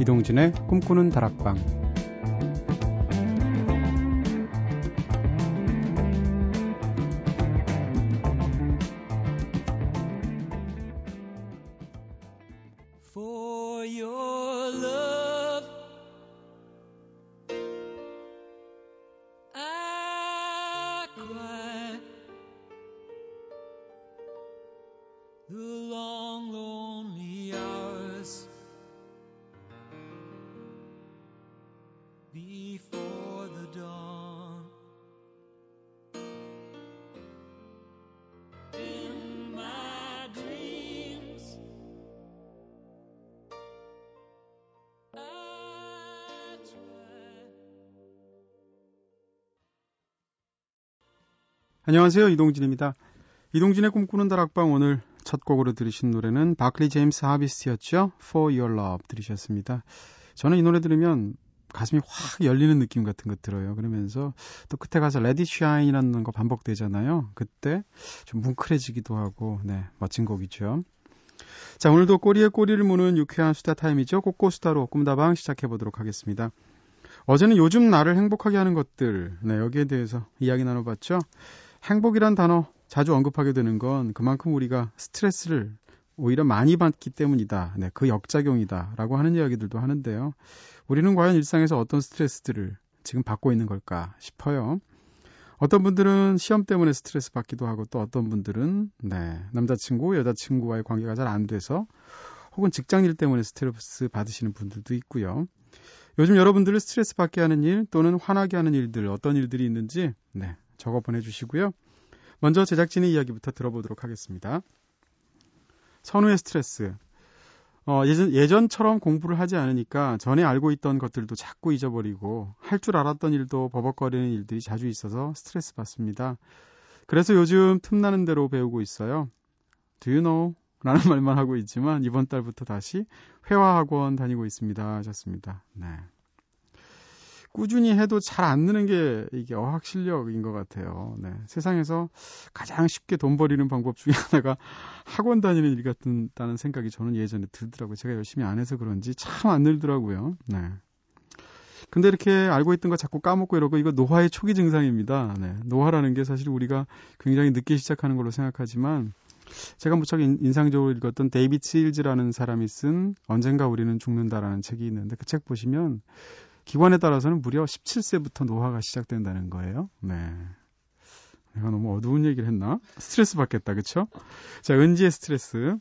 이동진의 꿈꾸는 다락방 안녕하세요. 이동진입니다. 이동진의 꿈꾸는 다락방 오늘 첫 곡으로 들으신 노래는 바클리 제임스 하비스트였죠. For Your Love 들으셨습니다. 저는 이 노래 들으면 가슴이 확 열리는 느낌 같은 거 들어요. 그러면서 또 끝에 가서 It Shine이라는 거 반복되잖아요. 그때 좀 뭉클해지기도 하고 네 멋진 곡이죠. 자 오늘도 꼬리에 꼬리를 무는 유쾌한 수다 타임이죠. 꼬꼬수다로 꿈다방 시작해 보도록 하겠습니다. 어제는 요즘 나를 행복하게 하는 것들 네 여기에 대해서 이야기 나눠봤죠. 행복이란 단어 자주 언급하게 되는 건 그만큼 우리가 스트레스를 오히려 많이 받기 때문이다. 네, 그 역작용이다. 라고 하는 이야기들도 하는데요. 우리는 과연 일상에서 어떤 스트레스들을 지금 받고 있는 걸까 싶어요. 어떤 분들은 시험 때문에 스트레스 받기도 하고 또 어떤 분들은 네, 남자친구, 여자친구와의 관계가 잘 안 돼서 혹은 직장 일 때문에 스트레스 받으시는 분들도 있고요. 요즘 여러분들을 스트레스 받게 하는 일 또는 화나게 하는 일들 어떤 일들이 있는지 네, 적어 보내주시고요. 먼저 제작진의 이야기부터 들어보도록 하겠습니다. 선우의 스트레스. 어, 예전, 예전처럼 공부를 하지 않으니까 전에 알고 있던 것들도 자꾸 잊어버리고 할 줄 알았던 일도 버벅거리는 일들이 자주 있어서 스트레스 받습니다. 그래서 요즘 틈나는 대로 배우고 있어요. Do you know? 라는 말만 하고 있지만 이번 달부터 다시 회화학원 다니고 있습니다. 하셨습니다. 네. 꾸준히 해도 잘 안 느는 게 이게 어학 실력인 것 같아요. 네. 세상에서 가장 쉽게 돈 버리는 방법 중에 하나가 학원 다니는 일 같다는 생각이 저는 예전에 들더라고요. 제가 열심히 안 해서 그런지 참 안 늘더라고요. 네. 근데 이렇게 알고 있던 거 자꾸 까먹고 이러고 이거 노화의 초기 증상입니다. 네. 노화라는 게 사실 우리가 굉장히 늦게 시작하는 걸로 생각하지만 제가 무척 인상적으로 읽었던 데이비드 실즈라는 사람이 쓴 언젠가 우리는 죽는다라는 책이 있는데 그 책 보시면 기관에 따라서는 무려 17세부터 노화가 시작된다는 거예요. 네. 내가 너무 어두운 얘기를 했나? 스트레스 받겠다, 그쵸? 자, 은지의 스트레스.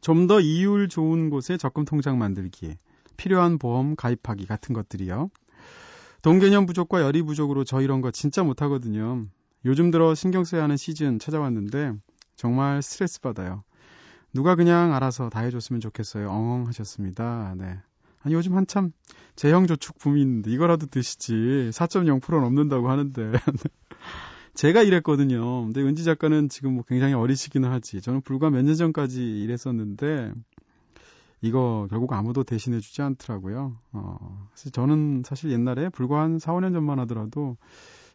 좀 더 이율 좋은 곳에 적금 통장 만들기, 필요한 보험 가입하기 같은 것들이요. 동개념 부족과 열의 부족으로 저 이런 거 진짜 못하거든요. 요즘 들어 신경 써야 하는 시즌 찾아왔는데 정말 스트레스 받아요. 누가 그냥 알아서 다 해줬으면 좋겠어요. 엉엉 하셨습니다. 네. 아니 요즘 한참 재형저축 있는데 이거라도 드시지 4.0% 넘는다고 하는데 제가 이랬거든요. 근데 은지 작가는 지금 뭐 굉장히 어리시기는 하지. 저는 불과 몇 년 전까지 일했었는데 이거 결국 아무도 대신해 주지 않더라고요. 어, 그래서 저는 사실 옛날에 불과 한 4, 5년 전만 하더라도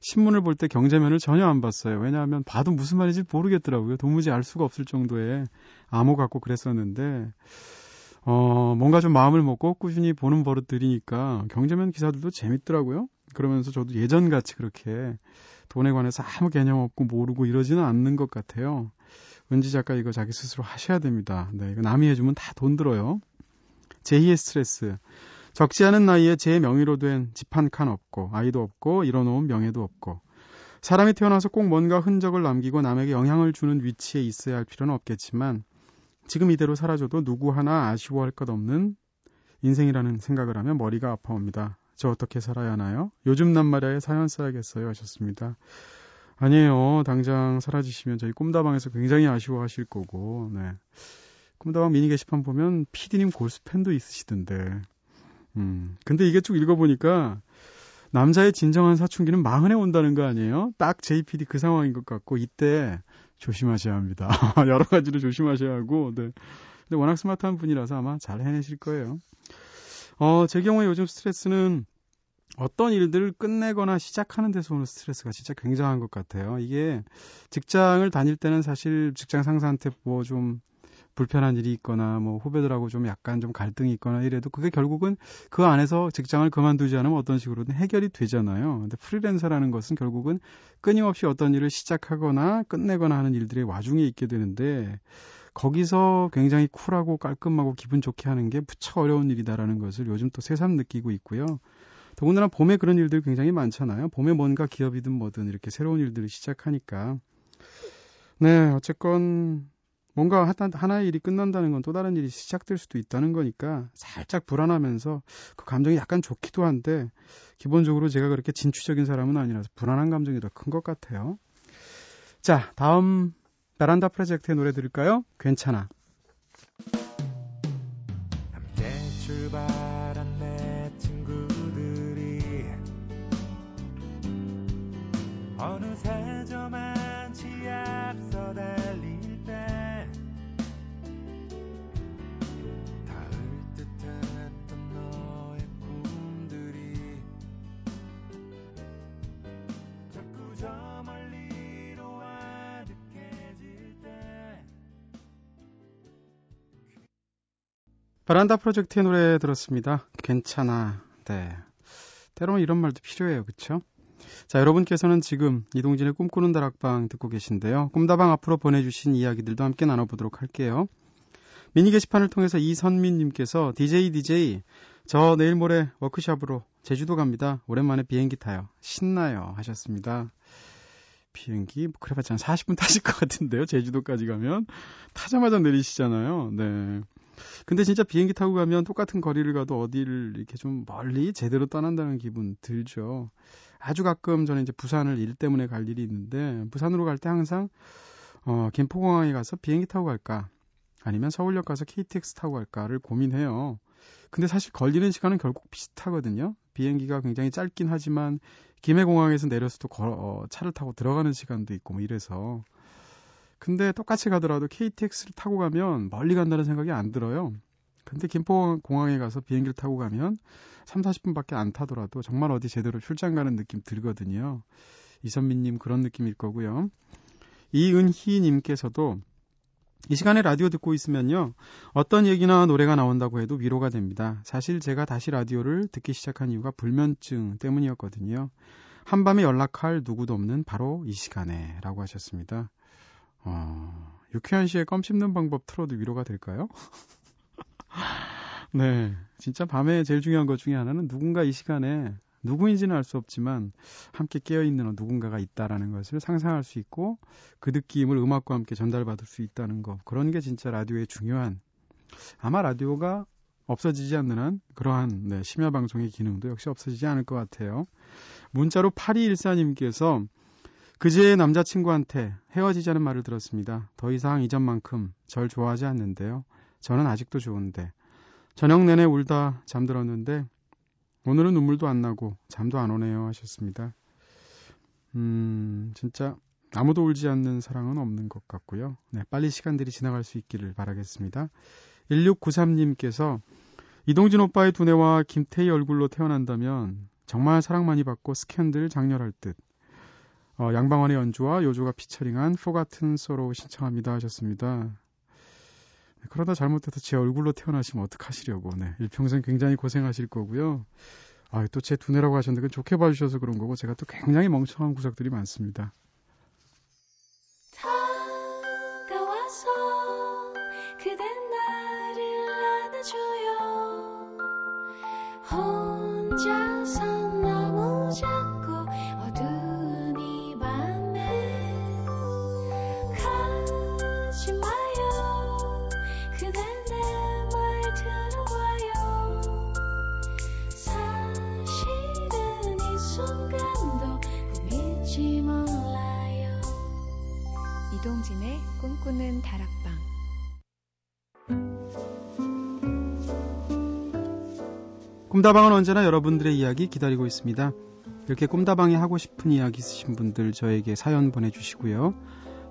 신문을 볼 때 경제면을 전혀 안 봤어요. 왜냐하면 봐도 무슨 말인지 모르겠더라고요. 도무지 알 수가 없을 정도의 암호 같고 그랬었는데 어, 뭔가 좀 마음을 먹고 꾸준히 보는 버릇들이니까 경제면 기사들도 재밌더라고요. 그러면서 저도 예전같이 그렇게 돈에 관해서 아무 개념 없고 모르고 이러지는 않는 것 같아요. 은지 작가 이거 자기 스스로 하셔야 됩니다. 네, 이거 남이 해주면 다 돈 들어요. 제2의 스트레스. 적지 않은 나이에 제 명의로 된 집 한 칸 없고, 아이도 없고, 잃어놓은 명예도 없고, 사람이 태어나서 꼭 뭔가 흔적을 남기고 남에게 영향을 주는 위치에 있어야 할 필요는 없겠지만, 지금 이대로 사라져도 누구 하나 아쉬워할 것 없는 인생이라는 생각을 하면 머리가 아파옵니다. 저 어떻게 살아야 하나요? 요즘 낱말야에 사연 써야겠어요 하셨습니다. 아니에요. 당장 사라지시면 저희 꿈다방에서 굉장히 아쉬워하실 거고, 네. 꿈다방 미니 게시판 보면 피디님 골수 팬도 있으시던데. 음. 근데 이게 쭉 읽어보니까 남자의 진정한 사춘기는 마흔에 온다는 거 아니에요? 딱 JPD 그 상황인 것 같고, 이때 조심하셔야 합니다. 여러 가지로 조심하셔야 하고, 네. 근데 워낙 스마트한 분이라서 아마 잘 해내실 거예요. 어, 제 경우에 요즘 스트레스는 어떤 일들을 끝내거나 시작하는 데서 오는 스트레스가 진짜 굉장한 것 같아요. 이게 직장을 다닐 때는 사실 직장 상사한테 뭐 좀 불편한 일이 있거나 뭐 후배들하고 좀 약간 좀 갈등이 있거나 이래도 그게 결국은 그 안에서 직장을 그만두지 않으면 어떤 식으로든 해결이 되잖아요. 근데 프리랜서라는 것은 결국은 끊임없이 어떤 일을 시작하거나 끝내거나 하는 일들의 와중에 있게 되는데 거기서 굉장히 쿨하고 깔끔하고 기분 좋게 하는 게 무척 어려운 일이다라는 것을 요즘 또 새삼 느끼고 있고요. 더군다나 봄에 그런 일들이 굉장히 많잖아요. 봄에 뭔가 기업이든 뭐든 이렇게 새로운 일들을 시작하니까. 네, 어쨌건 뭔가 하나의 일이 끝난다는 건 또 다른 일이 시작될 수도 있다는 거니까 살짝 불안하면서 그 감정이 약간 좋기도 한데 기본적으로 제가 그렇게 진취적인 사람은 아니라서 불안한 감정이 더 큰 것 같아요. 자, 다음 베란다 프로젝트의 노래 들을까요? 괜찮아. 베란다 프로젝트의 노래 들었습니다. 괜찮아. 네. 때로는 이런 말도 필요해요. 그쵸? 자, 여러분께서는 지금 이동진의 꿈꾸는 다락방 듣고 계신데요. 꿈다방 앞으로 보내주신 이야기들도 함께 나눠보도록 할게요. 미니 게시판을 통해서 이선민님께서 DJ DJ 저 내일 모레 워크샵으로 제주도 갑니다. 오랜만에 비행기 타요. 신나요 하셨습니다. 비행기 뭐 그래봤자 한 40분 타실 것 같은데요. 제주도까지 가면 타자마자 내리시잖아요. 네. 근데 진짜 비행기 타고 가면 똑같은 거리를 가도 어디를 이렇게 좀 멀리 제대로 떠난다는 기분 들죠. 아주 가끔 저는 이제 부산을 일 때문에 갈 일이 있는데 부산으로 갈 때 항상 어, 김포공항에 가서 비행기 타고 갈까 아니면 서울역 가서 KTX 타고 갈까를 고민해요. 근데 사실 걸리는 시간은 결국 비슷하거든요. 비행기가 굉장히 짧긴 하지만 김해공항에서 내려서도 걸, 어, 차를 타고 들어가는 시간도 있고 뭐 이래서 근데 똑같이 가더라도 KTX를 타고 가면 멀리 간다는 생각이 안 들어요. 근데 김포공항에 가서 비행기를 타고 가면 3, 40분밖에 안 타더라도 정말 어디 제대로 출장 가는 느낌 들거든요. 이선미님 그런 느낌일 거고요. 이은희님께서도 이 시간에 라디오 듣고 있으면요. 어떤 얘기나 노래가 나온다고 해도 위로가 됩니다. 사실 제가 다시 라디오를 듣기 시작한 이유가 불면증 때문이었거든요. 한밤에 연락할 누구도 없는 바로 이 시간에 라고 하셨습니다. 어, 유쾌한 씨의 껌 씹는 방법 틀어도 위로가 될까요? 네. 진짜 밤에 제일 중요한 것 중에 하나는 누군가 이 시간에 누구인지는 알 수 없지만 함께 깨어있는 누군가가 있다라는 것을 상상할 수 있고 그 느낌을 음악과 함께 전달받을 수 있다는 것. 그런 게 진짜 라디오의 중요한 아마 라디오가 없어지지 않는 한 그러한 네, 심야 방송의 기능도 역시 없어지지 않을 것 같아요. 문자로 8214님께서 그제의 남자친구한테 헤어지자는 말을 들었습니다. 더 이상 이전만큼 절 좋아하지 않는데요. 저는 아직도 좋은데. 저녁 내내 울다 잠들었는데 오늘은 눈물도 안 나고 잠도 안 오네요 하셨습니다. 음, 진짜 아무도 울지 않는 사랑은 없는 것 같고요. 네, 빨리 시간들이 지나갈 수 있기를 바라겠습니다. 1693님께서 이동진 오빠의 두뇌와 김태희 얼굴로 태어난다면 정말 사랑 많이 받고 스캔들 장렬할 듯. 어, 양방원의 연주와 요조가 피처링한 포 같은 소로 신청합니다 하셨습니다. 네, 그러다 잘못해서 제 얼굴로 태어나시면 어떡하시려고. 네, 일평생 굉장히 고생하실 거고요. 아, 또 제 두뇌라고 하셨는데 좋게 봐주셔서 그런 거고 제가 또 굉장히 멍청한 구석들이 많습니다. 이동진의 꿈꾸는 다락방 꿈다방은 언제나 여러분들의 이야기 기다리고 있습니다. 이렇게 꿈다방에 하고 싶은 이야기 있으신 분들 저에게 사연 보내주시고요.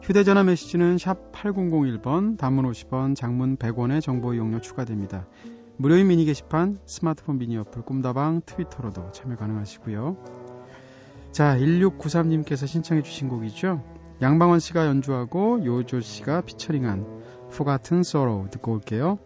휴대전화 메시지는 샵 8001번, 단문 50원, 장문 100원의 정보 이용료 추가됩니다. 무료인 미니 게시판, 스마트폰 미니 어플, 꿈다방, 트위터로도 참여 가능하시고요. 자, 1693님께서 신청해 주신 곡이죠. 양방원 씨가 연주하고 요조 씨가 피처링한 Forgotten Sorrow 듣고 올게요.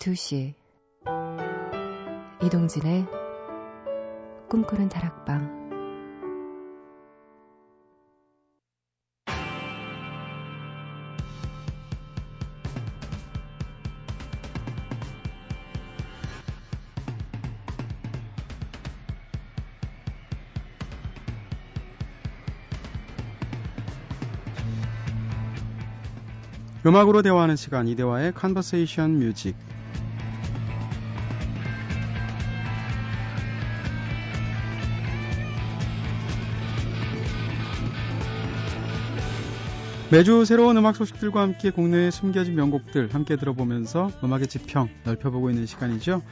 2시. 이동진의 꿈꾸는 다락방. 음악으로 대화하는 시간 이대화의 Conversation Music 매주 새로운 음악 소식들과 함께 국내에 숨겨진 명곡들 함께 들어보면서 음악의 지평 넓혀보고 있는 시간이죠.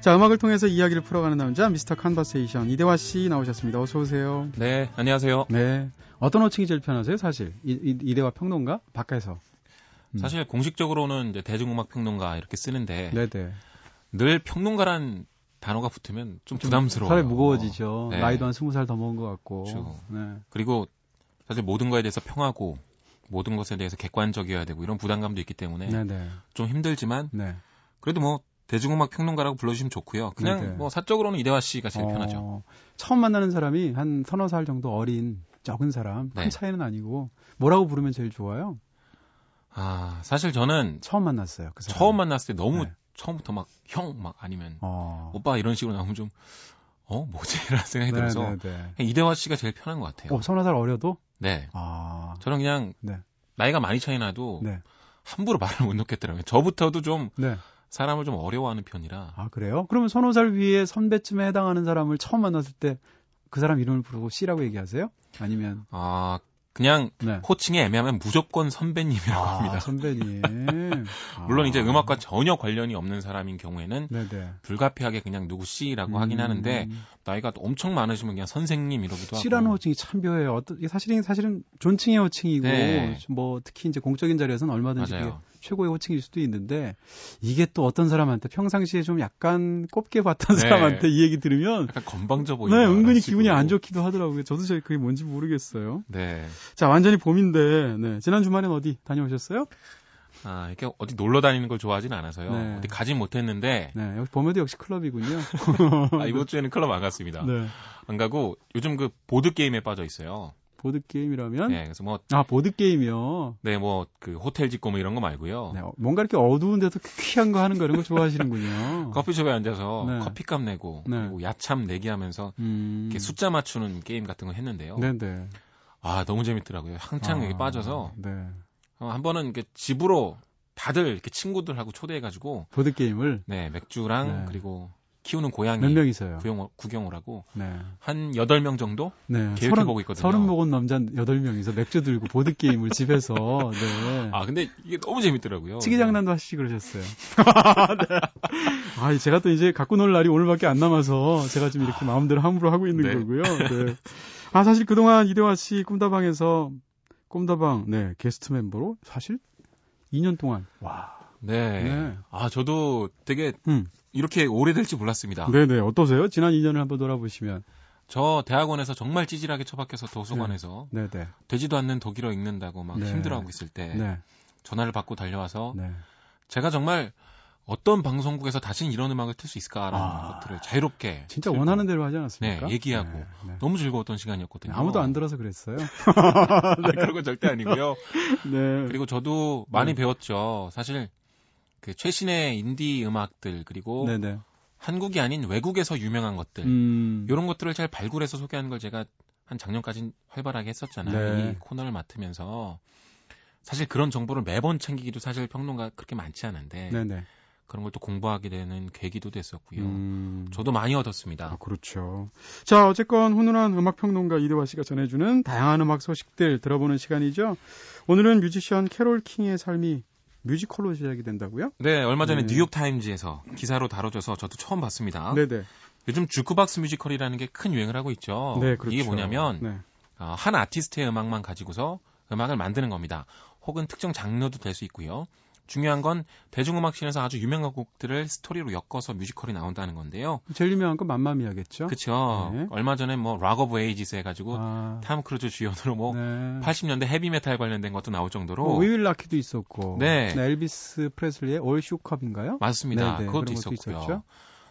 자, 음악을 통해서 이야기를 풀어가는 남자 미스터 컨버세이션 이대화 씨 나오셨습니다. 어서 오세요. 네, 안녕하세요. 네. 어떤 호칭이 제일 편하세요, 사실? 이, 이, 이대화 평론가? 밖에서. 음. 사실 공식적으로는 이제 대중음악 평론가 이렇게 쓰는데 네네. 늘 평론가란 단어가 붙으면 좀 부담스러워요. 사회 무거워지죠. 네. 나이도 한 스무 살 더 먹은 것 같고. 그렇죠. 네. 그리고 사실 모든 거에 대해서 평하고 모든 것에 대해서 객관적이어야 되고 이런 부담감도 있기 때문에 네네. 좀 힘들지만 네. 그래도 뭐 대중음악 평론가라고 불러주시면 좋고요. 그냥 네네. 뭐 사적으로는 이대화 씨가 제일 어, 편하죠. 처음 만나는 사람이 한 서너 살 정도 어린 적은 사람, 큰 네. 차이는 아니고 뭐라고 부르면 제일 좋아요? 아 사실 저는 처음 만났어요. 그. 처음 만났을 때 너무 네. 처음부터 막 형막 아니면 어. 오빠 이런 식으로 나오면 좀 어 뭐지 이런 생각이 들어서 네네네. 그냥 이대화 씨가 제일 편한 것 같아요. 어, 서너 살 어려도? 네. 아. 저는 그냥 네. 나이가 많이 차이 나도 네. 함부로 말을 못 놓겠더라고요. 저부터도 좀 네. 사람을 좀 어려워하는 편이라. 아, 그래요? 그러면 서너 살 위에 선배쯤에 해당하는 사람을 처음 만났을 때 그 사람 이름을 부르고 씨라고 얘기하세요? 아니면 아, 그냥 네. 호칭이 애매하면 무조건 선배님이라고 아, 합니다. 선배님. 물론 이제 아. 음악과 전혀 관련이 없는 사람인 경우에는 네네. 불가피하게 그냥 누구 씨라고 음, 하긴 하는데 나이가 엄청 많으시면 그냥 선생님 이러기도 하고. 씨라는 호칭이 참 묘해요. 어떤 사실은 사실은 존칭의 호칭이고 네. 뭐 특히 이제 공적인 자리에서는 얼마든지. 최고의 호칭일 수도 있는데 이게 또 어떤 사람한테 평상시에 좀 약간 꼽게 봤던 네. 사람한테 이 얘기 들으면 약간 건방져 보이는. 네, 은근히 식으로. 기분이 안 좋기도 하더라고요. 저도 잘 그게 뭔지 모르겠어요. 네. 자, 완전히 봄인데 네. 지난 주말엔 어디 다녀오셨어요? 아, 이렇게 어디 놀러 다니는 걸 좋아하진 않아서요. 네. 어디 가진 못했는데 네, 역시 봄에도 역시 클럽이군요. 아, 이번 주에는 클럽 안 갔습니다. 네. 안 가고 요즘 그 보드 게임에 빠져 있어요. 보드 게임이라면 네, 그래서 뭐 아, 보드 게임이요. 네, 뭐, 그, 호텔 짓고 뭐 이런 거 말고요. 네, 어, 뭔가 이렇게 어두운 데서 퀴한 거 하는 거 이런 거 좋아하시는군요. 커피숍에 앉아서 네. 커피값 내고, 네. 그리고 야참 내기 하면서 음. 이렇게 숫자 맞추는 게임 같은 거 했는데요. 네 네. 아, 너무 재밌더라고요. 한창 아, 여기 빠져서, 네. 어, 한 번은 이렇게 집으로 다들 이렇게 친구들하고 초대해가지고, 보드 게임을 네, 맥주랑, 네. 그리고 키우는 고양이 몇 명이서요? 구경, 구경을 하고, 네. 한 8명 정도? 네. 계획해 보고 있거든요. 서른 먹은 남자 여덟 명이서 맥주 들고 보드 게임을 집에서 네. 아, 근데 이게 너무 재밌더라고요. 치기 장난도 하시지 그러셨어요. 네. 아, 제가 또 이제 갖고 놀 날이 오늘밖에 안 남아서 제가 좀 이렇게 마음대로 함부로 하고 있는 네. 거고요. 네. 아, 사실 그동안 이대화 씨 꿈다방에서 꿈다방 네, 게스트 멤버로 사실 2년 동안 와. 네. 네. 아, 저도 되게 음. 이렇게 오래될지 몰랐습니다. 네, 네. 어떠세요? 지난 2년을 한번 돌아보시면. 저 대학원에서 정말 찌질하게 처박혀서 도서관에서 네, 네. 되지도 않는 독일어 읽는다고 막 네. 힘들어하고 있을 때 네. 전화를 받고 달려와서 네. 제가 정말 어떤 방송국에서 다시는 이런 음악을 틀 수 있을까라는 아. 것들을 자유롭게 진짜 틀고 원하는 대로 하지 않았습니까? 네, 얘기하고. 네, 네. 너무 즐거웠던 시간이었거든요. 아무도 안 들어서 그랬어요. 아, 그런 건 절대 아니고요. 네. 그리고 저도 많이 네. 배웠죠. 사실 그 최신의 인디 음악들 그리고 네, 네. 한국이 아닌 외국에서 유명한 것들 음. 이런 것들을 잘 발굴해서 소개하는 걸 제가 한 작년까지 활발하게 했었잖아요. 네. 이 코너를 맡으면서 사실 그런 정보를 매번 챙기기도 사실 평론가 그렇게 많지 않은데 네, 네. 그런 걸 또 공부하게 되는 계기도 됐었고요. 음. 저도 많이 얻었습니다. 아, 그렇죠. 자, 어쨌건 훈훈한 음악 평론가 이대화 씨가 전해주는 다양한 음악 소식들 들어보는 시간이죠. 오늘은 뮤지션 캐롤 킹의 삶이 뮤지컬로 시작이 된다고요? 네, 얼마 전에 네. 뉴욕 타임즈에서 기사로 다뤄져서 저도 처음 봤습니다. 네네. 요즘 주크박스 뮤지컬이라는 게 큰 유행을 하고 있죠. 네, 그렇죠. 이게 뭐냐면 네. 어, 한 아티스트의 음악만 가지고서 음악을 만드는 겁니다. 혹은 특정 장르도 될 수 있고요. 중요한 건 대중음악씬에서 아주 유명한 곡들을 스토리로 엮어서 뮤지컬이 나온다는 건데요. 제일 유명한 건 맘마미아겠죠? 그쵸. 네. 얼마 전에 뭐 Rock of Ages 해가지고 아, 탐 크루즈 주연으로 뭐 네. 80년대 헤비메탈 관련된 것도 나올 정도로 뭐 We Will Rock You도 있었고, 네. 엘비스 프레슬리의 All Shook Up인가요? 맞습니다. 네, 네, 그것도 것도 있었고요. 있었죠.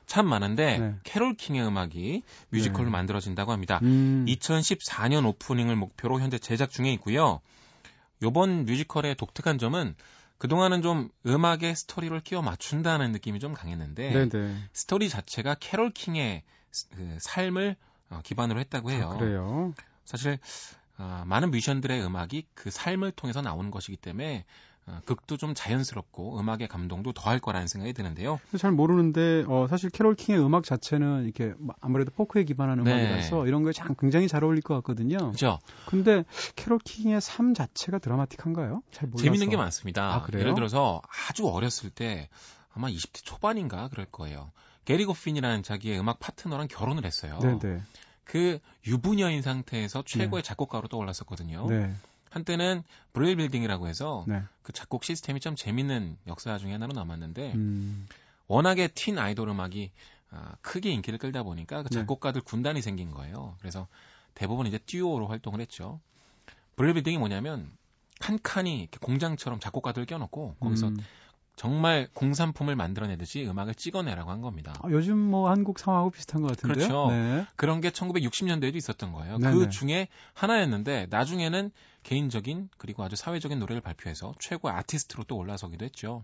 참 많은데 네. 캐롤 킹의 음악이 뮤지컬로 네. 만들어진다고 합니다. 음, 2014년 오프닝을 목표로 현재 제작 중에 있고요. 요번 뮤지컬의 독특한 점은 그동안은 좀 음악의 스토리를 끼워 맞춘다는 느낌이 좀 강했는데 네네. 스토리 자체가 캐롤 킹의 스- 그 삶을 어, 기반으로 했다고 해요. 아, 그래요. 사실 아, 많은 뮤지션들의 음악이 그 삶을 통해서 나오는 것이기 때문에 어, 극도 좀 자연스럽고 음악의 감동도 더할 거라는 생각이 드는데요. 잘 모르는데 어, 사실 캐롤 킹의 음악 자체는 이렇게 뭐 아무래도 포크에 기반한 네. 음악이라서 이런 거에 참 굉장히 잘 어울릴 것 같거든요. 그죠? 근데 캐롤 킹의 삶 자체가 드라마틱한가요? 잘 몰라서. 재밌는 게 많습니다. 아, 그래요? 예를 들어서 아주 어렸을 때 아마 20대 초반인가 그럴 거예요. 게리 고핀이라는 자기의 음악 파트너랑 결혼을 했어요. 네네. 그 유부녀인 상태에서 최고의 작곡가로 떠올랐었거든요. 네. 한때는 브릴 빌딩이라고 해서 네. 그 작곡 시스템이 참 재밌는 역사 중에 하나로 남았는데 음, 워낙에 teen idol 음악이 아, 크게 인기를 끌다 보니까 그 네. 작곡가들 군단이 생긴 거예요. 그래서 대부분 이제 듀오로 활동을 했죠. 브릴 빌딩이 뭐냐면 칸칸이 이렇게 공장처럼 작곡가들 껴놓고 거기서 음. 정말 공산품을 만들어내듯이 음악을 찍어내라고 한 겁니다. 아, 요즘 뭐 한국 상황하고 비슷한 것 같은데요. 그렇죠. 네. 그런 게 1960년대에도 있었던 거예요. 네네. 그 중에 하나였는데 나중에는 개인적인 그리고 아주 사회적인 노래를 발표해서 최고 아티스트로 또 올라서기도 했죠.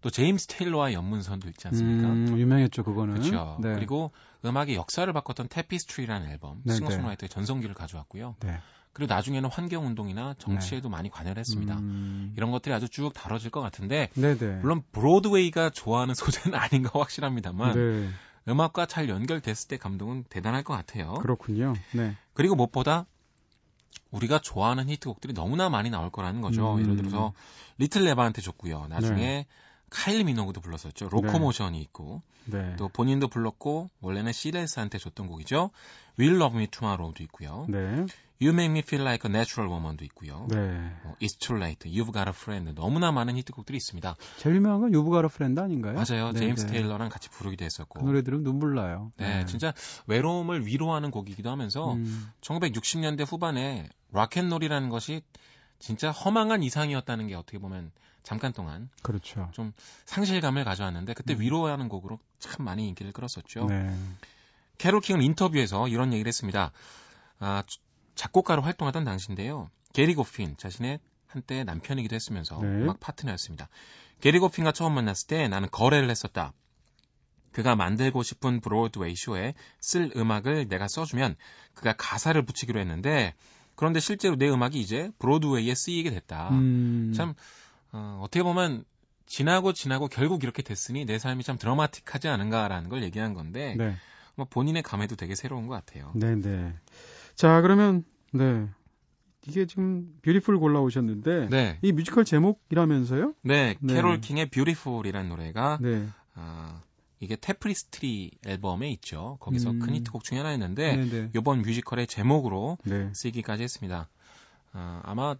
또 제임스 테일러와의 연문선도 있지 않습니까? 음, 유명했죠 그거는. 그렇죠. 네. 그리고 음악의 역사를 바꿨던 테피스트리라는 앨범, 네네. 싱어송라이터의 전성기를 가져왔고요. 네. 그리고 나중에는 환경운동이나 정치에도 많이 관여를 했습니다. 음, 이런 것들이 아주 쭉 다뤄질 것 같은데 네네. 물론 브로드웨이가 좋아하는 소재는 아닌 거 확실합니다만 네. 음악과 잘 연결됐을 때 감동은 대단할 것 같아요. 그렇군요. 네. 그리고 무엇보다 우리가 좋아하는 히트곡들이 너무나 많이 나올 거라는 거죠. 음. 예를 들어서 리틀 레바한테 줬고요. 나중에 카일리 미노그도 불렀었죠. 로코모션이 있고 네. 또 본인도 불렀고 원래는 시레스한테 줬던 곡이죠. Will Love Me Tomorrow도 있고요. 네. You Make Me Feel Like a Natural Woman도 있고요. 네. 뭐 It's Too Late, You've Got a Friend 너무나 많은 히트곡들이 있습니다. 제일 유명한 건 You've Got a Friend 아닌가요? 맞아요. 네, 제임스 네. 테일러랑 같이 부르기도 했었고. 그 노래 들으면 눈물 나요. 네, 진짜 외로움을 위로하는 곡이기도 하면서 음, 1960년대 후반에 락앤롤이라는 것이 진짜 허망한 이상이었다는 게 어떻게 보면 잠깐 동안 그렇죠. 상실감을 가져왔는데 그때 위로하는 곡으로 참 많이 인기를 끌었었죠. 음. 네. 캐롤 킹은 인터뷰에서 이런 얘기를 했습니다. 아, 작곡가로 활동하던 당시인데요. 게리 고핀 자신의 한때 남편이기도 했으면서 네. 음악 파트너였습니다. 게리 고핀과 처음 만났을 때 나는 거래를 했었다. 그가 만들고 싶은 브로드웨이 쇼에 쓸 음악을 내가 써주면 그가 가사를 붙이기로 했는데 그런데 실제로 내 음악이 이제 브로드웨이에 쓰이게 됐다. 음, 참 어, 어떻게 보면 지나고 지나고 결국 이렇게 됐으니 내 삶이 참 드라마틱하지 않은가라는 걸 얘기한 건데 네. 뭐 본인의 감회도 되게 새로운 것 같아요. 네, 네. 자, 그러면 네. 이게 지금 Beautiful 골라오셨는데 네, 이 뮤지컬 제목이라면서요? 네, 네. 캐롤 킹의 Beautiful이라는 노래가 네. 아, 이게 Tapestry 앨범에 있죠. 거기서 음. 큰 히트곡 중에 하나였는데 네, 네. 이번 뮤지컬의 제목으로 네. 쓰이기까지 했습니다. 아, 아마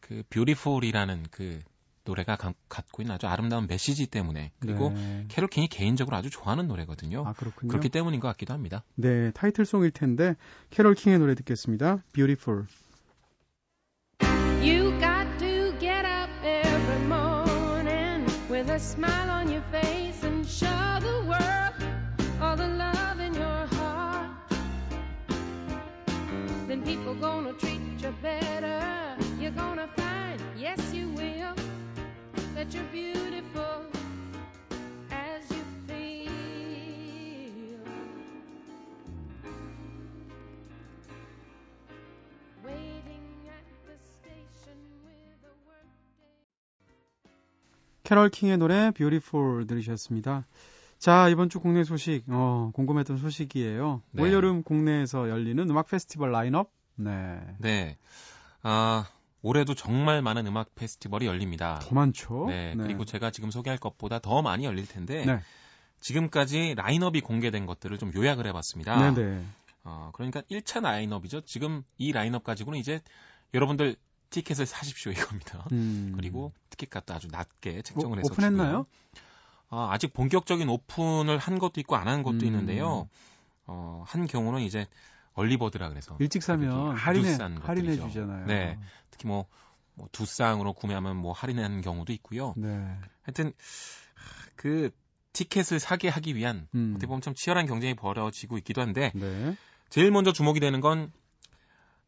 그 Beautiful이라는 그 노래가 가- 갖고 있는 아주 아름다운 메시지 때문에 그리고 네. 캐롤 킹이 개인적으로 아주 좋아하는 노래거든요. 아, 그렇군요. 그렇기 때문인 것 같기도 합니다. 네, 타이틀송일 텐데 캐롤 킹의 노래 듣겠습니다. Beautiful. You got to get up every morning with a smile on your face and show the world all the love in your heart. Then people gonna treat you better. 캐럴 킹의 노래 Beautiful 들으셨습니다. 자, 이번 주 국내 소식, 어, 궁금했던 소식이에요. 네. 올여름 국내에서 열리는 음악 페스티벌 라인업? 네. 네. 아, 올해도 정말 많은 음악 페스티벌이 열립니다. 더 많죠? 네, 그리고 제가 지금 소개할 것보다 더 많이 열릴 텐데 네. 지금까지 라인업이 공개된 것들을 좀 요약을 해봤습니다. 네네. 어, 그러니까 1차 라인업이죠. 지금 이 라인업 가지고는 이제 여러분들 티켓을 사십시오 이겁니다. 음. 그리고 티켓 값도 아주 낮게 오- 책정을 해서 오픈했나요? 아, 아직 본격적인 오픈을 한 것도 있고 안 한 것도 음. 있는데요. 어, 한 경우는 이제 얼리버드라 그래서 일찍 사면 할인해, 싼 할인해. 주잖아요. 네. 특히 뭐, 뭐 두 쌍으로 구매하면 뭐 할인하는 경우도 있고요. 네. 하여튼 그 티켓을 사게 하기 위한 음. 어떻게 보면 참 치열한 경쟁이 벌어지고 있기도 한데 네. 제일 먼저 주목이 되는 건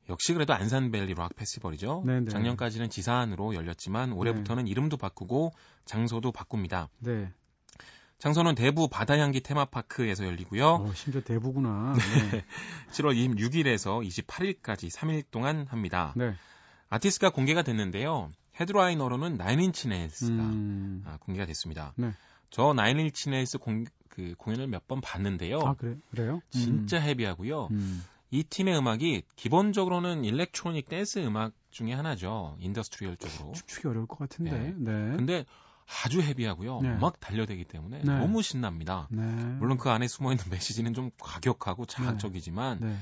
역시 그래도 안산밸리 락 페스티벌이죠. 네네. 작년까지는 지산으로 열렸지만 올해부터는 이름도 바꾸고 장소도 바꿉니다. 네. 장소는 대부 바다향기 테마파크에서 열리고요. 어, 심지어 대부구나. 네. 7월 26일에서 28일까지 3일 동안 합니다. 네. 아티스트가 공개가 됐는데요. headliner로는 Nine Inch Nails가 음. 아, 공개가 됐습니다. 네. 저 Nine Inch Nails 공, 그 공연을 몇 번 봤는데요. 아, 그래, 그래요? 진짜 heavy하고요. 음. 이 팀의 음악이 기본적으로는 electronic 댄스 음악 중에 하나죠. industrial 쪽으로. 춤추기 어려울 것 같은데. 네. 네. 근데 아주 heavy하고요. 네. 막 달려대기 때문에 네. 너무 신납니다. 네. 물론 그 안에 숨어 있는 메시지는 좀 과격하고 자학적이지만 네.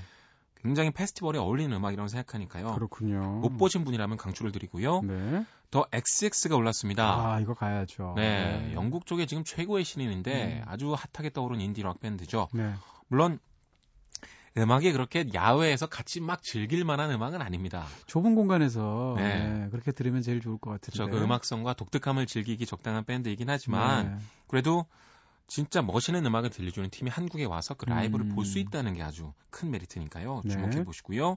굉장히 페스티벌에 어울리는 음악이라고 생각하니까요. 그렇군요. 못 보신 분이라면 강추를 드리고요. 네. The xx가 올랐습니다. 아, 이거 가야죠. 네, 영국 쪽에 지금 최고의 신인인데 음. 아주 핫하게 떠오른 인디 락 밴드죠. 네. 물론 음악이 그렇게 야외에서 같이 막 즐길 만한 음악은 아닙니다. 좁은 공간에서 네. 네, 그렇게 들으면 제일 좋을 것 같은데. 그렇죠. 그 음악성과 독특함을 즐기기 적당한 밴드이긴 하지만 네. 그래도 진짜 멋있는 음악을 들려주는 팀이 한국에 와서 그 라이브를 음. 볼수 있다는 게 아주 큰 메리트니까요. 네. 주목해 보시고요.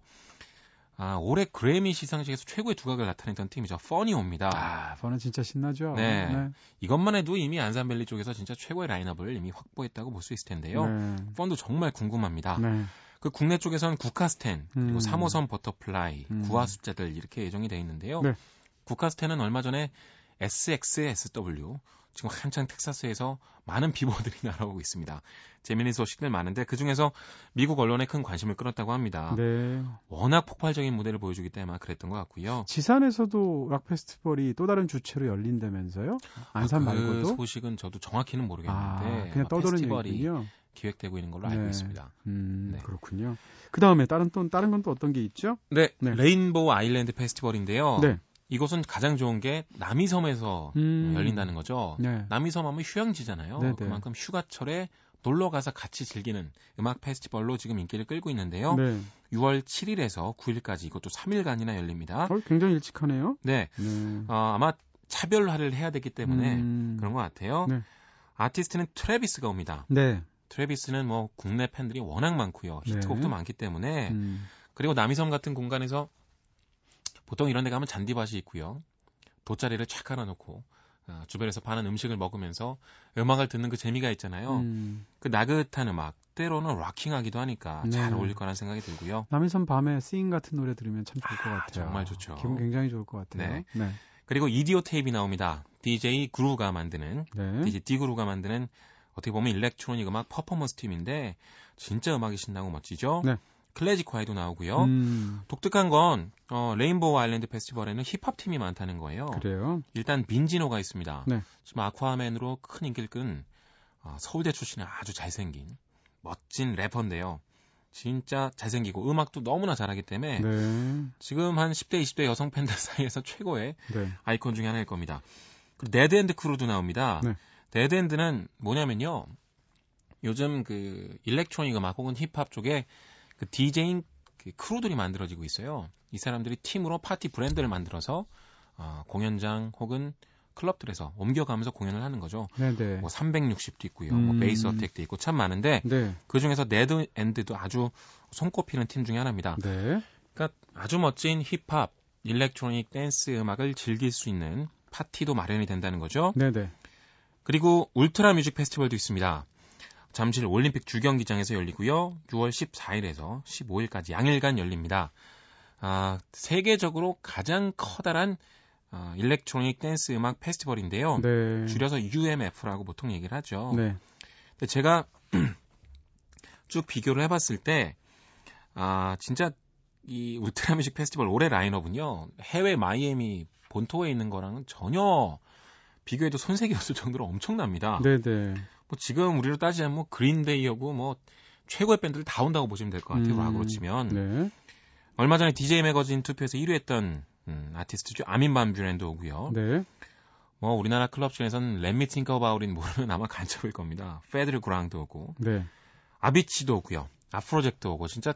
아, 올해 그래미 시상식에서 최고의 두각을 나타냈던 팀이죠. 퍼니오입니다. 아, 저는 진짜 신나죠. 네. 이것만 해도 이미 안산밸리 쪽에서 진짜 최고의 라인업을 이미 확보했다고 볼 수 있을 텐데요. 네. Fun도 정말 궁금합니다. 네. 그 국내 쪽에서는 국카스텐, 그리고 음. 3호선 버터플라이, 음. 9와 숫자들 이렇게 예정이 되어 있는데요. 네. 국카스텐은 얼마 전에 SXSW, 지금 한창 텍사스에서 많은 비버들이 날아오고 있습니다. 재미있는 소식들 많은데 그 중에서 미국 언론에 큰 관심을 끌었다고 합니다. 네. 워낙 폭발적인 무대를 보여주기 때문에 그랬던 것 같고요. 지산에서도 락 페스티벌이 또 다른 주체로 열린다면서요? 안산 아, 그 말고도? 소식은 저도 정확히는 아, 모르겠는데 그냥 아마 떠도는 페스티벌이 얘기군요. 기획되고 있는 걸로 알고 네. 있습니다. 음, 네. 그렇군요. 그 다음에 다른 또 다른 건 또 어떤 게 있죠? 네, 네. 레인보우 아일랜드 페스티벌인데요. 네. 이곳은 가장 좋은 게 남이섬에서 음. 열린다는 거죠. 네. 남이섬 하면 휴양지잖아요. 네네. 그만큼 휴가철에 놀러 가서 같이 즐기는 음악 페스티벌로 지금 인기를 끌고 있는데요. 네. 6월 7일에서 9일까지 이것도 3일간이나 열립니다. 어, 굉장히 일찍 하네요. 네, 네. 어, 아마 차별화를 해야 되기 때문에 음. 그런 것 같아요. 네. 아티스트는 트래비스가 옵니다. 네. 트래비스는 뭐 국내 팬들이 워낙 많고요. 히트곡도 네. 많기 때문에 음. 그리고 남이섬 같은 공간에서 보통 이런 데 가면 잔디밭이 있고요. 돗자리를 쫙 깔아놓고 아, 주변에서 파는 음식을 먹으면서 음악을 듣는 그 재미가 있잖아요. 음. 그 나긋한 음악 때로는 rocking하기도 하니까 네. 잘 어울릴 거라는 생각이 들고요. 남이섬 밤에 Sing 같은 노래 들으면 참 좋을 것 아, 같아요. 정말 좋죠. 기분 굉장히 좋을 것 같아요. 네. 네. 그리고 이디오테잎이 나옵니다. DJ 그루가 만드는 네. DJ 디그루가 만드는 어떻게 보면 electronic 음악 퍼포먼스 팀인데 진짜 음악이 신나고 멋지죠. 네. 클래식화에도 나오고요. 음, 독특한 건 어, 레인보우 아일랜드 페스티벌에는 힙합 팀이 많다는 거예요. 그래요. 일단 빈지노가 있습니다. 네. 지금 Aqua Man으로 큰 인기를 끈 어, 서울대 출신의 아주 잘생긴 멋진 래퍼인데요. 진짜 잘생기고 음악도 너무나 잘하기 때문에 네. 지금 한 10대, 20대 여성 팬들 사이에서 최고의 네. 아이콘 중에 하나일 겁니다. Dead End crew도 나옵니다. 네. Dead End는 뭐냐면요. 요즘 그 electronic 음악 혹은 힙합 쪽에 그 디제잉 그 crew들이 만들어지고 있어요. 이 사람들이 팀으로 파티 브랜드를 만들어서 어, 공연장 혹은 클럽들에서 옮겨가면서 공연을 하는 거죠. 네, 네. 뭐 360도 있고요. 뭐 음. Bass Attack도 있고 참 많은데 네. 그 중에서 Dead End도 아주 손꼽히는 팀 중에 하나입니다. 네. 그러니까 아주 멋진 힙합, electronic 댄스 음악을 즐길 수 있는 파티도 마련이 된다는 거죠. 네, 네. 그리고 Ultra Music Festival도 있습니다. 잠실 올림픽 주경기장에서 열리고요. 6월 14일에서 15일까지 양일간 열립니다. 아, 세계적으로 가장 커다란 어, electronic 댄스 음악 페스티벌인데요. 네. 줄여서 UMF라고 보통 얘기를 하죠. 네. 근데 제가 쭉 비교를 해봤을 때, 아, 진짜 이 Ultra Music Festival 올해 라인업은요, 해외 마이애미 본토에 있는 거랑은 전혀 비교해도 손색이 없을 정도로 엄청납니다. 네, 네. 뭐 지금 우리로 따지자면 뭐 Green Day하고 뭐 최고의 밴드를 다 온다고 보시면 될 것 같아요. 음, 락으로 치면. 네. 얼마 전에 DJ Magazine 투표에서 1위 했던 음, 아티스트죠. Armin van Buuren도 오고요. 네. 뭐 우리나라 클럽 중에서는 Let Me Think About It 모르면 아마 간첩일 겁니다. Fedde Le Grand도 오고 네. Avicii도 오고요. Afrojack도 오고 진짜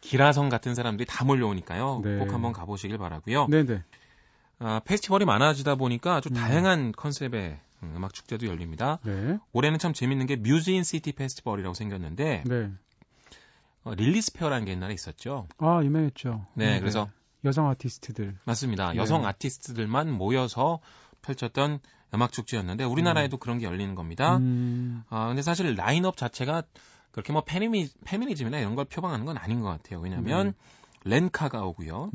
기라성 같은 사람들이 다 몰려오니까요. 네. 꼭 한번 가보시길 바라고요. 네, 네. 아, 페스티벌이 많아지다 보니까 아주 음. 다양한 컨셉의 음, 음악 축제도 열립니다. 네. 올해는 참 재밌는 게 Muse in City Festival이라고 생겼는데 네. 어, Lilith Fair라는 게 옛날에 있었죠. 아, 유명했죠. 네, 그래서 여성 아티스트들. 맞습니다. 네. 여성 아티스트들만 모여서 펼쳤던 음악 축제였는데 우리나라에도 그런 게 열리는 겁니다. 음, 아, 근데 사실 라인업 자체가 그렇게 뭐 페미니, 페미니즘이나 이런 걸 표방하는 건 아닌 것 같아요. 왜냐하면 렌카가 오고요.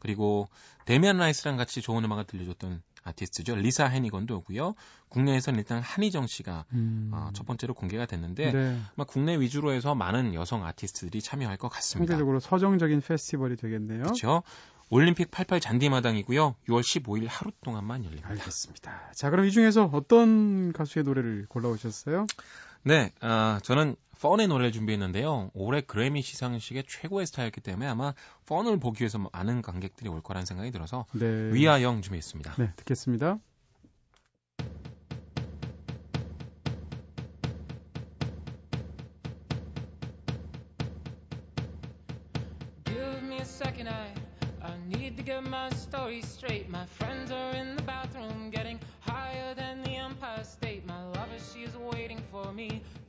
네. 그리고 데미안 라이스랑 같이 좋은 음악을 들려줬던 아티스트죠. 리사 해니건도 오고요. 국내에서는 일단 한희정 씨가 음. 아, 첫 번째로 공개가 됐는데 네. 아마 국내 위주로 해서 많은 여성 아티스트들이 참여할 것 같습니다. 상대적으로 서정적인 페스티벌이 되겠네요. 그렇죠. 올림픽 88 잔디마당이고요. 6월 15일 하루 동안만 열립니다. 알겠습니다. 자, 그럼 이 중에서 어떤 가수의 노래를 골라오셨어요? 네, 아, 저는 펀의 노래를 준비했는데요. 올해 그래미 시상식의 최고의 스타였기 때문에 아마 펀을 보기 위해서 많은 관객들이 올 거라는 생각이 들어서 네. 위아영 준비했습니다. 네, 듣겠습니다. Give me a second, I, I need to get my story straight. My friends are in the bathroom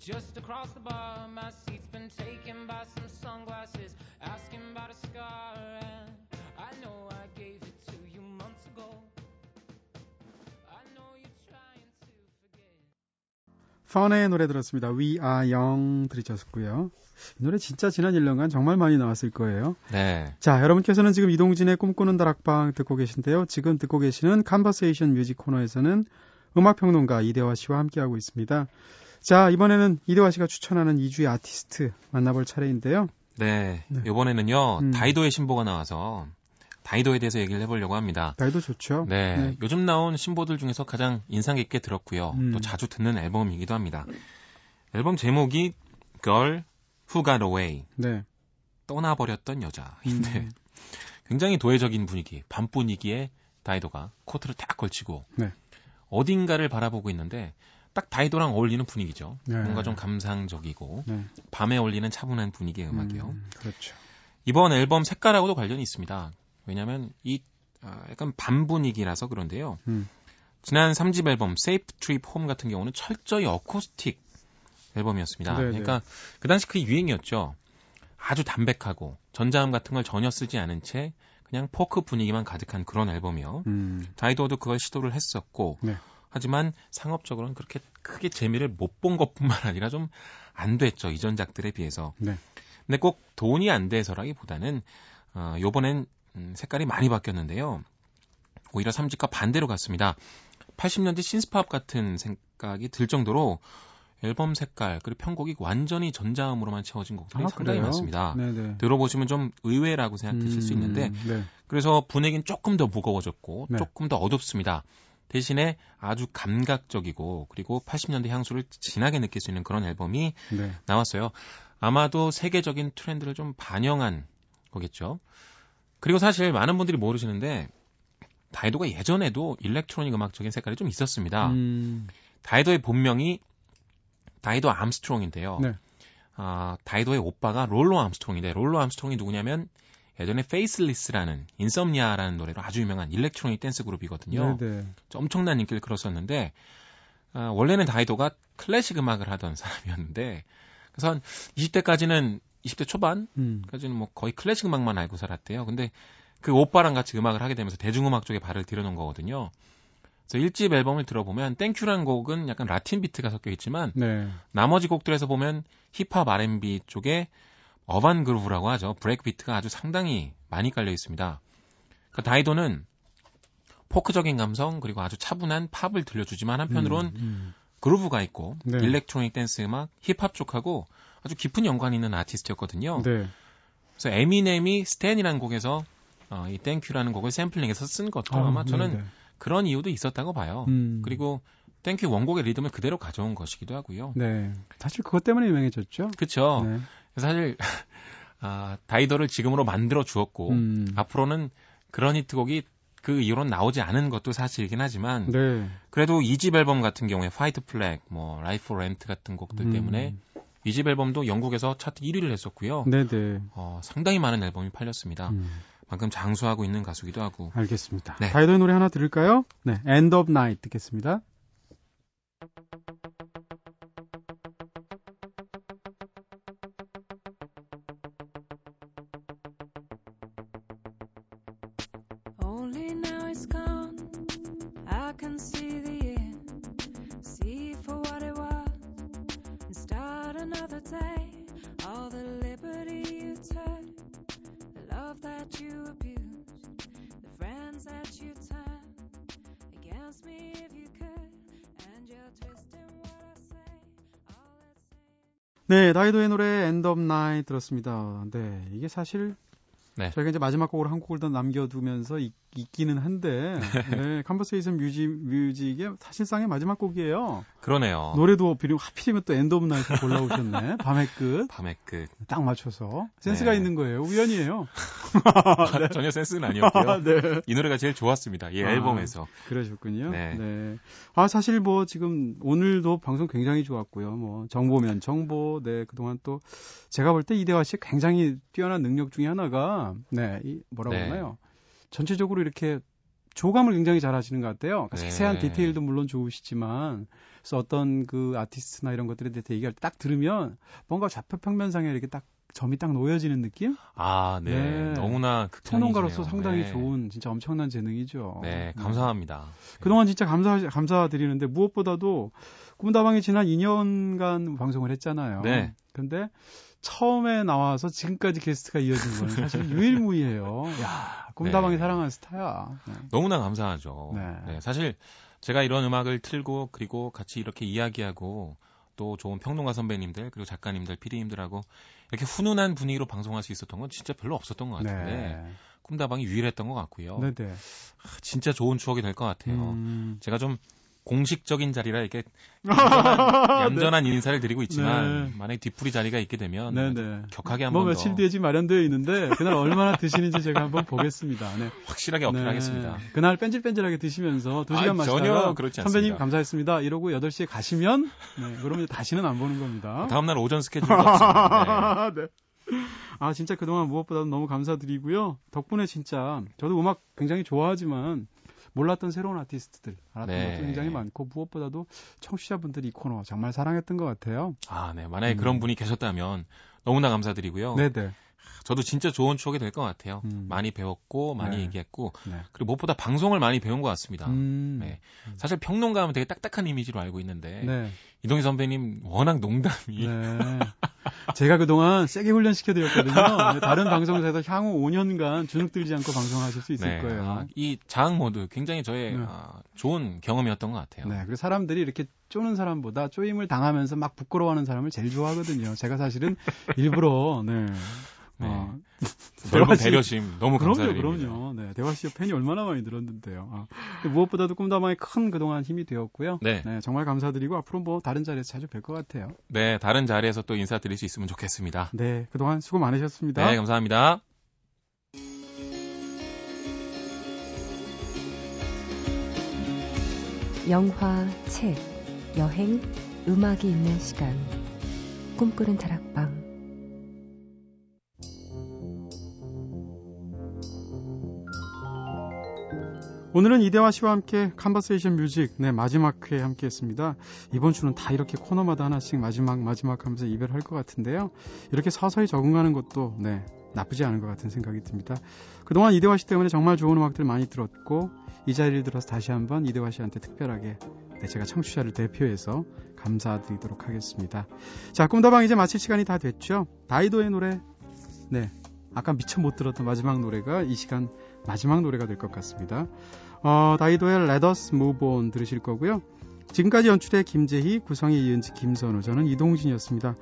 just across the bar. My seat's been taken by some sunglasses, asking about a scar. And I know I gave it to you months ago. I know you're trying to forget. 펀의 노래 들었습니다. We Are Young 들으셨고요. 이 노래 진짜 지난 1년간 정말 많이 나왔을 거예요. 네. 자, 여러분께서는 지금 이동진의 꿈꾸는 다락방 듣고 계신데요. 지금 듣고 계시는 Conversation Music 코너에서는 음악평론가 이대화 씨와 함께하고 있습니다. 자, 이번에는 이대화 씨가 추천하는 이 주의 아티스트 만나볼 차례인데요. 네. 네. 이번에는요, 음. 다이도의 신보가 나와서 다이도에 대해서 얘기를 해보려고 합니다. 날도 좋죠. 네. 네. 요즘 나온 신보들 중에서 가장 인상 깊게 들었고요. 음. 또 자주 듣는 앨범이기도 합니다. 앨범 제목이 Girl Who Got Away. 네. 떠나버렸던 여자인데 음. 굉장히 도회적인 분위기, 밤 분위기에 다이도가 코트를 딱 걸치고 네. 어딘가를 바라보고 있는데 딱 다이도랑 어울리는 분위기죠. 네. 뭔가 좀 감상적이고 네. 밤에 어울리는 차분한 분위기의 음악이요. 음, 그렇죠. 이번 앨범 색깔하고도 관련이 있습니다. 왜냐하면 이 아, 약간 밤 분위기라서 그런데요. 음. 지난 3집 앨범 Safe Trip Home 같은 경우는 철저히 어쿠스틱 앨범이었습니다. 네네. 그러니까 그 당시 그게 유행이었죠. 아주 담백하고 전자음 같은 걸 전혀 쓰지 않은 채 그냥 포크 분위기만 가득한 그런 앨범이요. 음. 다이도도 그걸 시도를 했었고 네. 하지만 상업적으로는 그렇게 크게 재미를 못 본 것뿐만 아니라 좀 안 됐죠. 이전작들에 비해서. 네. 근데 꼭 돈이 안 돼서라기보다는 어, 요번엔 음, 색깔이 많이 바뀌었는데요. 오히려 3집과 반대로 갔습니다. 80년대 신스팝 같은 생각이 들 정도로 앨범 색깔 그리고 편곡이 완전히 전자음으로만 채워진 곡들이 상당히 아, 그래요? 많습니다. 네네. 들어보시면 좀 의외라고 생각되실 수 있는데 음, 네. 그래서 분위기는 조금 더 무거워졌고 네. 조금 더 어둡습니다. 대신에 아주 감각적이고 그리고 80년대 향수를 진하게 느낄 수 있는 그런 앨범이 네. 나왔어요. 아마도 세계적인 트렌드를 좀 반영한 거겠죠. 그리고 사실 많은 분들이 모르시는데 다이도가 예전에도 electronic 음악적인 색깔이 좀 있었습니다. 음, 다이도의 본명이 다이도 암스트롱인데요. 네. 아, 다이도의 오빠가 롤로 암스트롱인데 롤로 암스트롱이 누구냐면 예전에 Faithless라는 Insomnia라는 노래로 아주 유명한 electronic 댄스 그룹이거든요. 네네. 엄청난 인기를 끌었었는데 아, 원래는 다이도가 클래식 음악을 하던 사람이었는데 그래서 한 20대까지는 20대 초반까지는 음, 뭐 거의 클래식 음악만 알고 살았대요. 근데 그 오빠랑 같이 음악을 하게 되면서 대중음악 쪽에 발을 들여놓은 거거든요. 그래서 1집 앨범을 들어보면 Thank You란 곡은 약간 라틴 비트가 섞여 있지만 네. 나머지 곡들에서 보면 힙합 R&B 쪽에 urban groove라고 하죠. breakbeat가 아주 상당히 많이 깔려 있습니다. 그 다이도는 포크적인 감성 그리고 아주 차분한 팝을 들려주지만 한편으론 음, groove가 있고 네. electronic 댄스 음악, 힙합 쪽하고 아주 깊은 연관이 있는 아티스트였거든요. 음. 네. 그래서 에미넴이 Stan이라는 곡에서 어, 이 Thank You라는 곡을 샘플링해서 쓴 것도 아, 아마 저는 네네. 그런 이유도 있었다고 봐요. 음, 그리고 Thank You 원곡의 리듬을 그대로 가져온 것이기도 하고요. 네. 사실 그것 때문에 유명해졌죠. 그렇죠. 네. 사실 아, 다이도를 지금으로 만들어 주었고 음, 앞으로는 그런 히트곡이 그 이후로 나오지 않은 것도 사실이긴 하지만 네. 그래도 2집 앨범 같은 경우에 White Flag, 뭐 Life for Rent 같은 곡들 음, 때문에 2집 앨범도 영국에서 차트 1위를 했었고요. 네네. 어, 상당히 많은 앨범이 팔렸습니다. 음, 방금 장수하고 있는 가수기도 하고. 알겠습니다. 네. 다이도의 노래 하나 들을까요? 네. End of Night 듣겠습니다. 네, 다이도의 노래 End of Night 들었습니다. 네, 이게 사실 네. 저희가 이제 마지막 곡으로 한 곡을 더 남겨두면서 있, 있기는 한데, 네, Conversation Music Music의 사실상의 마지막 곡이에요. 그러네요. 노래도 비록 하필이면 또 End of Night 골라오셨네. 밤의 끝. 밤의 끝. 딱 맞춰서. 센스가 네. 있는 거예요. 우연이에요. 전혀 센스는 아니었고요. 네. 이 노래가 제일 좋았습니다. 이 아. 앨범에서. 그러셨군요. 네. 네. 아, 사실 뭐 지금 오늘도 방송 굉장히 좋았고요. 뭐 정보면 정보, 네, 그동안 또 제가 볼 때 이대화 씨 굉장히 뛰어난 능력 중에 하나가 네, 이 뭐라고 네. 하나요? 전체적으로 이렇게 조감을 굉장히 잘 하시는 것 같아요. 그러니까 네. 세세한 디테일도 물론 좋으시지만 그래서 어떤 그 아티스트나 이런 것들에 대해서 얘기할 때 딱 들으면 뭔가 좌표 평면상에 이렇게 딱 점이 딱 놓여지는 느낌? 아, 네. 네. 너무나. 평론가로서 상당히 네. 좋은 진짜 엄청난 재능이죠. 네, 음. 감사합니다. 그동안 진짜 감사, 감사드리는데 무엇보다도 꿈다방이 지난 2년간 방송을 했잖아요. 네. 근데 처음에 나와서 지금까지 게스트가 이어진 건 사실 유일무이해요. 야, 꿈다방이 네. 사랑하는 스타야. 네. 너무나 감사하죠. 네. 사실 제가 이런 음악을 틀고 그리고 같이 이렇게 이야기하고 또 좋은 평론가 선배님들 그리고 작가님들, PD님들하고 이렇게 훈훈한 분위기로 방송할 수 있었던 건 진짜 별로 없었던 것 같은데 네. 꿈다방이 유일했던 것 같고요. 네, 네. 아, 진짜 좋은 추억이 될 것 같아요. 음, 제가 좀 공식적인 자리라 이렇게 얌전한, 얌전한 인사를 드리고 있지만 네. 만약에 뒤풀이 자리가 있게 되면 네, 네. 격하게 뭐 한번 며칠 더 뒤에 지금 마련되어 있는데 그날 얼마나 드시는지 제가 한번 보겠습니다. 네. 확실하게 어필하겠습니다. 네. 그날 뺀질뺀질하게 드시면서 두 아, 시간 전혀 마시다가 그렇지 선배님 않습니다. 감사했습니다. 이러고 8시에 가시면 네, 그러면 다시는 안 보는 겁니다. 다음날 오전 스케줄도 없습니다. 네. 네. 아, 진짜 그동안 무엇보다도 너무 감사드리고요. 덕분에 진짜 저도 음악 굉장히 좋아하지만 몰랐던 새로운 아티스트들 알았던 네. 것도 굉장히 많고 무엇보다도 청취자분들이 이 코너 정말 사랑했던 것 같아요. 아, 네. 만약에 음. 그런 분이 계셨다면 너무나 감사드리고요. 네 네. 저도 진짜 좋은 추억이 될 것 같아요. 음. 많이 배웠고 많이 네. 얘기했고 네. 그리고 무엇보다 방송을 많이 배운 것 같습니다. 음. 네. 사실 평론가 하면 되게 딱딱한 이미지로 알고 있는데 네. 이동희 선배님 워낙 농담이 네. 제가 그동안 세게 훈련시켜드렸거든요. 네, 다른 방송사에서 향후 5년간 주눅 들지 않고 방송하실 수 있을 네. 거예요. 아, 이 장악 모드 굉장히 저의 네. 아, 좋은 경험이었던 것 같아요. 네, 그리고 사람들이 이렇게 쪼는 사람보다 쪼임을 당하면서 막 부끄러워하는 사람을 제일 좋아하거든요. 제가 사실은 일부러 네. 네. 어, 넓은 대화 씨- 배려심 너무 그럼요, 감사드립니다. 그럼요. 네, 대화 씨의 팬이 얼마나 많이 늘었는데요. 아, 근데 무엇보다도 꿈다방의 큰 그동안 힘이 되었고요. 네. 정말 감사드리고 앞으로 뭐 다른 자리에서 자주 뵐 것 같아요. 네, 다른 자리에서 또 인사드릴 수 있으면 좋겠습니다. 네, 그동안 수고 많으셨습니다. 네, 감사합니다. 영화, 책, 여행, 음악이 있는 시간. 꿈꾸는 다락방. 오늘은 이대화 씨와 함께 Conversation Music 네 마지막 회에 함께 했습니다. 이번 주는 다 이렇게 코너마다 하나씩 마지막 마지막 하면서 이별할 것 같은데요. 이렇게 서서히 적응하는 것도 네 나쁘지 않은 것 같은 생각이 듭니다. 그동안 이대화 씨 때문에 정말 좋은 음악들 많이 들었고 이 자리를 들어서 다시 한번 이대화 씨한테 특별하게 네, 제가 청취자를 대표해서 감사드리도록 하겠습니다. 자 꿈다방 이제 마칠 시간이 다 됐죠. 다이도의 노래 네 아까 미처 못 들었던 마지막 노래가 이 시간 마지막 노래가 될 것 같습니다. 어, 다이도의 Let Us Move On 들으실 거고요. 지금까지 연출의 김재희, 구성의 이은지, 김선우, 저는 이동진이었습니다.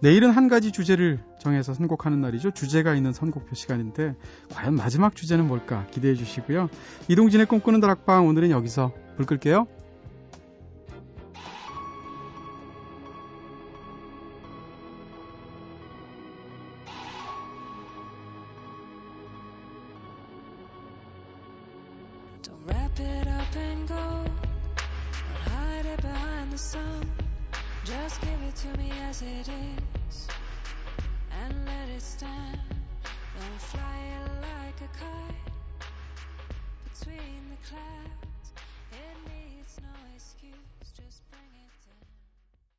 내일은 한 가지 주제를 정해서 선곡하는 날이죠. 주제가 있는 선곡표 시간인데 과연 마지막 주제는 뭘까 기대해 주시고요. 이동진의 꿈꾸는 다락방 오늘은 여기서 불 끌게요.